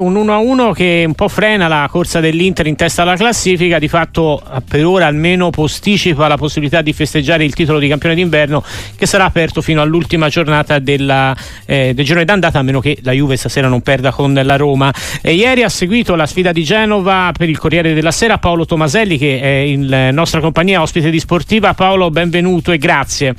Un 1-1 che un po' frena la corsa dell'Inter in testa alla classifica, di fatto per ora almeno posticipa la possibilità di festeggiare il titolo di campione d'inverno che sarà aperto fino all'ultima giornata della, eh, del girone d'andata, a meno che la Juve stasera non perda con la Roma. E ieri ha seguito la sfida di Genova per il Corriere della Sera Paolo Tomaselli che è in nostra compagnia, ospite di Sportiva. Paolo, benvenuto e grazie.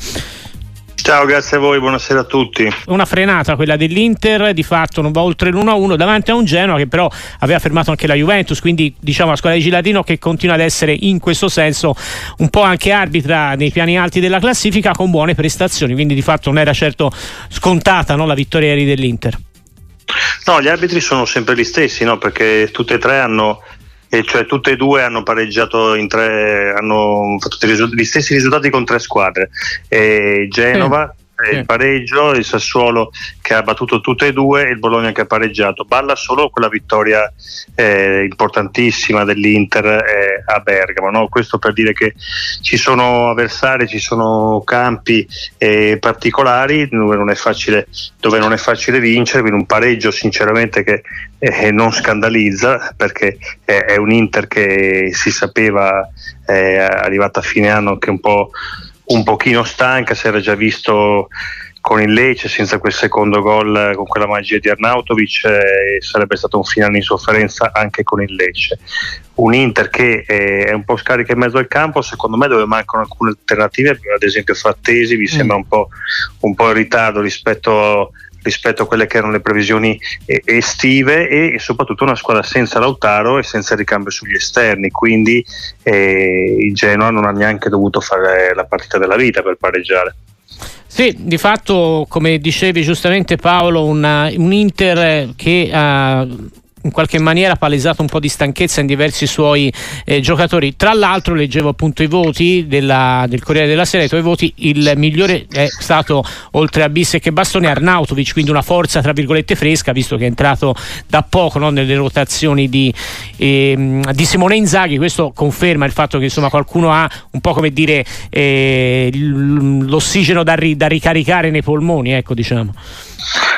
Ciao, grazie a voi, buonasera a tutti. Una frenata quella dell'Inter, di fatto non va oltre l'1-1 davanti a un Genoa che però aveva fermato anche la Juventus, quindi diciamo la squadra di Giladino che continua ad essere in questo senso un po' anche arbitra nei piani alti della classifica con buone prestazioni, quindi di fatto non era certo scontata no, la vittoria ieri dell'Inter. No, gli arbitri sono sempre gli stessi, no? perché tutte e tre hanno e cioè tutte e due hanno pareggiato in tre, hanno fatto gli stessi risultati con tre squadre. E Genova, sì. il pareggio, il Sassuolo che ha battuto tutte e due e il Bologna che ha pareggiato. Balla solo quella vittoria eh, importantissima dell'Inter eh, a Bergamo. No? Questo per dire che ci sono avversari, ci sono campi eh, particolari dove non, facile, dove non, è facile, vincere, quindi un pareggio sinceramente che eh, non scandalizza perché è un Inter che si sapeva eh, arrivata a fine anno che un po' un pochino stanca, si era già visto con il Lecce senza quel secondo gol con quella magia di Arnautovic eh, sarebbe stato un finale in sofferenza anche con il Lecce un Inter che eh, è un po' scarica in mezzo al campo secondo me dove mancano alcune alternative ad esempio Frattesi mi mm. sembra un po', un po' in ritardo rispetto rispetto a quelle che erano le previsioni estive e, soprattutto una squadra senza Lautaro e senza ricambio sugli esterni, quindi eh, il Genoa non ha neanche dovuto fare la partita della vita per pareggiare. Sì, di fatto, come dicevi giustamente Paolo, una, un Inter che ha in qualche maniera palesato un po' di stanchezza in diversi suoi eh, giocatori. Tra l'altro leggevo appunto i voti della, del Corriere della Sera, i tuoi voti, il migliore è stato oltre a Bissek e Bastoni Arnautovic, quindi una forza tra virgolette fresca, visto che è entrato da poco no, nelle rotazioni di, eh, di, Simone Inzaghi, questo conferma il fatto che insomma qualcuno ha un po' come dire eh, l'ossigeno da, ri, da ricaricare nei polmoni, ecco diciamo.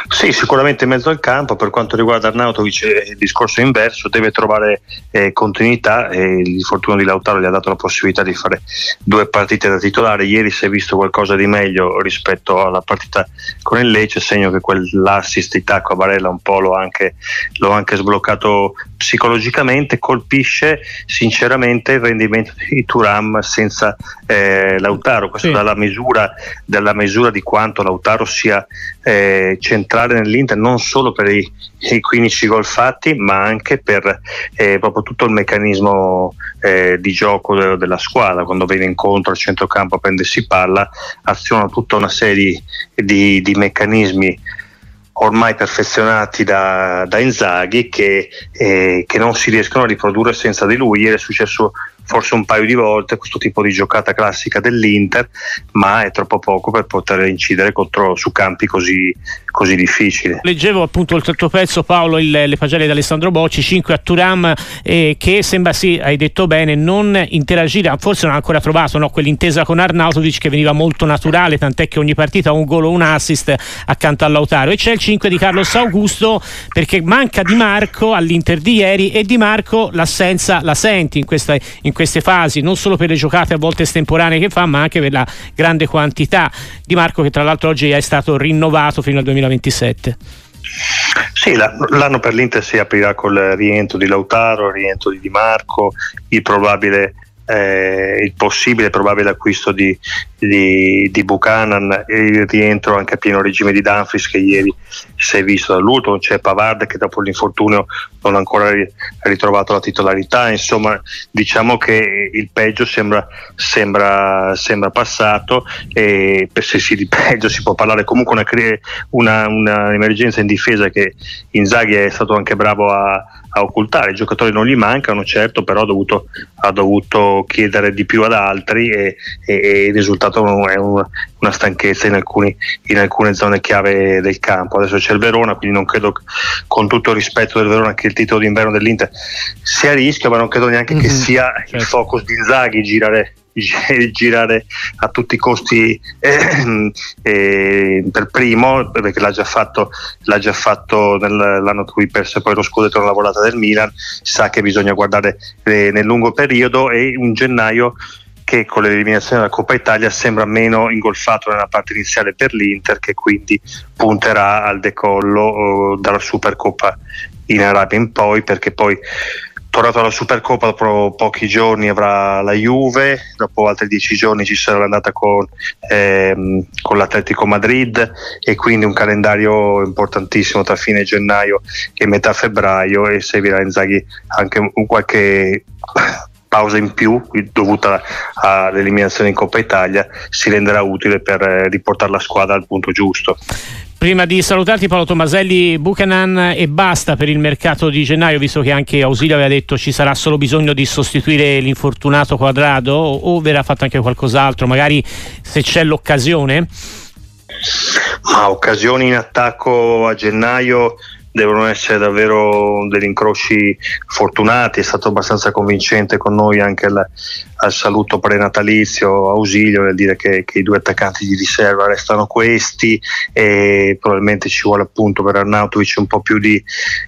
Sì, sicuramente in mezzo al campo, per quanto riguarda Arnautovic il discorso è inverso, deve trovare eh, continuità e il fortuna di Lautaro gli ha dato la possibilità di fare due partite da titolare, ieri si è visto qualcosa di meglio rispetto alla partita con il Lecce, segno che quell'assist di tacco a Barella un po' l'ho anche, l'ho anche sbloccato psicologicamente, colpisce sinceramente il rendimento di Turam senza eh, Lautaro, questo sì. dalla, misura, dalla misura di quanto Lautaro sia eh, centrale nell'Inter non solo per i, i 15 gol fatti ma anche per eh, proprio tutto il meccanismo eh, di gioco de- della squadra quando viene incontro al centrocampo a prendersi palla aziona tutta una serie di, di meccanismi ormai perfezionati da, da Inzaghi che, eh, che, non si riescono a riprodurre senza di lui. Ieri è successo forse un paio di volte questo tipo di giocata classica dell'Inter, ma è troppo poco per poter incidere contro, su campi così, così difficili. Leggevo appunto il tuo pezzo Paolo, il, le pagelle di Alessandro Bocci, 5 a Turam, eh, che sembra sì, hai detto bene, non interagire, forse non ha ancora trovato no, quell'intesa con Arnautovic che veniva molto naturale, tant'è che ogni partita un gol o un assist accanto a Lautaro. E c'è il 5 di Carlos Augusto perché manca Di Marco all'Inter di ieri e Di Marco l'assenza la senti in questa, in queste fasi, non solo per le giocate a volte estemporanee che fa, ma anche per la grande quantità di Marco che tra l'altro oggi è stato rinnovato fino al 2027. Sì, l'anno per l'Inter si aprirà col rientro di Lautaro, il rientro di Di Marco, il probabile eh, il possibile probabile acquisto di, di, di, Buchanan e il rientro anche a pieno regime di Dumfries che ieri si è visto dall'ultimo, c'è Pavard che dopo l'infortunio non ha ancora ritrovato la titolarità, insomma diciamo che il peggio sembra, sembra, sembra passato e se si di peggio si può parlare. Comunque una, una, una emergenza in difesa che Inzaghi è stato anche bravo a a occultare. I giocatori non gli mancano, certo, però ha dovuto, ha dovuto chiedere di più ad altri e, e, e il risultato è un, una stanchezza in, alcuni, in, alcune zone chiave del campo. Adesso c'è il Verona, quindi non credo, con tutto il rispetto del Verona, che il titolo d'inverno dell'Inter sia a rischio, ma non credo neanche mm-hmm, che sia certo. il focus di Inzaghi girare girare a tutti i costi eh, eh, per primo perché l'ha già fatto, l'ha già fatto nell'anno in cui perse poi lo scudetto nella volata del Milan sa che bisogna guardare eh, nel lungo periodo e un gennaio che con l'eliminazione della Coppa Italia sembra meno ingolfato nella parte iniziale per l'Inter che quindi punterà al decollo oh, dalla Supercoppa in Arabia in poi perché poi tornato alla Supercoppa dopo pochi giorni avrà la Juve, dopo altri dieci giorni ci sarà l'andata con, ehm, con, l'Atletico Madrid e quindi un calendario importantissimo tra fine gennaio e metà febbraio e seguirà Inzaghi anche un qualche pausa in più dovuta all'eliminazione in Coppa Italia si renderà utile per eh, riportare la squadra al punto giusto. Prima di salutarti Paolo Tomaselli, Buchanan e basta per il mercato di gennaio, visto che anche Ausilio aveva detto ci sarà solo bisogno di sostituire l'infortunato quadrato o verrà fatto anche qualcos'altro, magari se c'è l'occasione? Ma occasioni in attacco a gennaio devono essere davvero degli incroci fortunati, è stato abbastanza convincente con noi anche al, al saluto prenatalizio Ausilio nel dire che, che, i due attaccanti di riserva restano questi e probabilmente ci vuole appunto per Arnautovic un po' più di,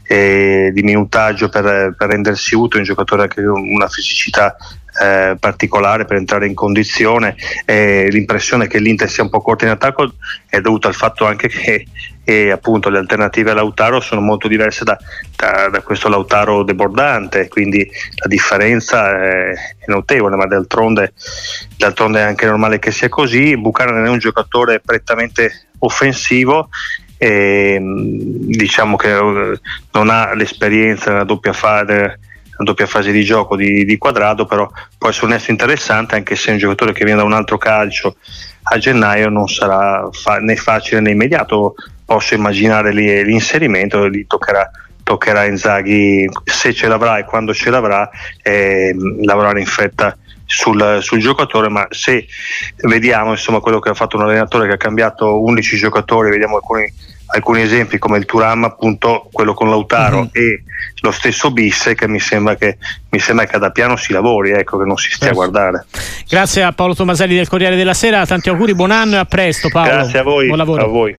eh, di minutaggio per, per rendersi utile, un giocatore anche con una fisicità eh, particolare per entrare in condizione. Eh, l'impressione che l'Inter sia un po' corta in attacco è dovuta al fatto anche che e appunto le alternative a Lautaro sono molto diverse da, da, da questo Lautaro debordante, quindi la differenza è, è notevole, ma d'altronde, d'altronde, è anche normale che sia così. Buchanan è un giocatore prettamente offensivo e diciamo che eh, non ha l'esperienza nella doppia fase doppia fase di gioco di, di, quadrato, però può essere un essere interessante anche se è un giocatore che viene da un altro calcio a gennaio non sarà fa- né facile né immediato posso immaginare l'inserimento, gli toccherà, toccherà Inzaghi se ce l'avrà e quando ce l'avrà eh, lavorare in fretta sul, sul, giocatore, ma se vediamo insomma, quello che ha fatto un allenatore che ha cambiato 11 giocatori, vediamo alcuni, alcuni esempi come il Turam, appunto quello con Lautaro uh-huh. e lo stesso Bisse che mi sembra che, mi sembra che da piano si lavori, ecco, che non si stia a guardare. Grazie a Paolo Tomaselli del Corriere della Sera, tanti auguri, buon anno e a presto Paolo. Grazie a voi. Buon lavoro. A voi.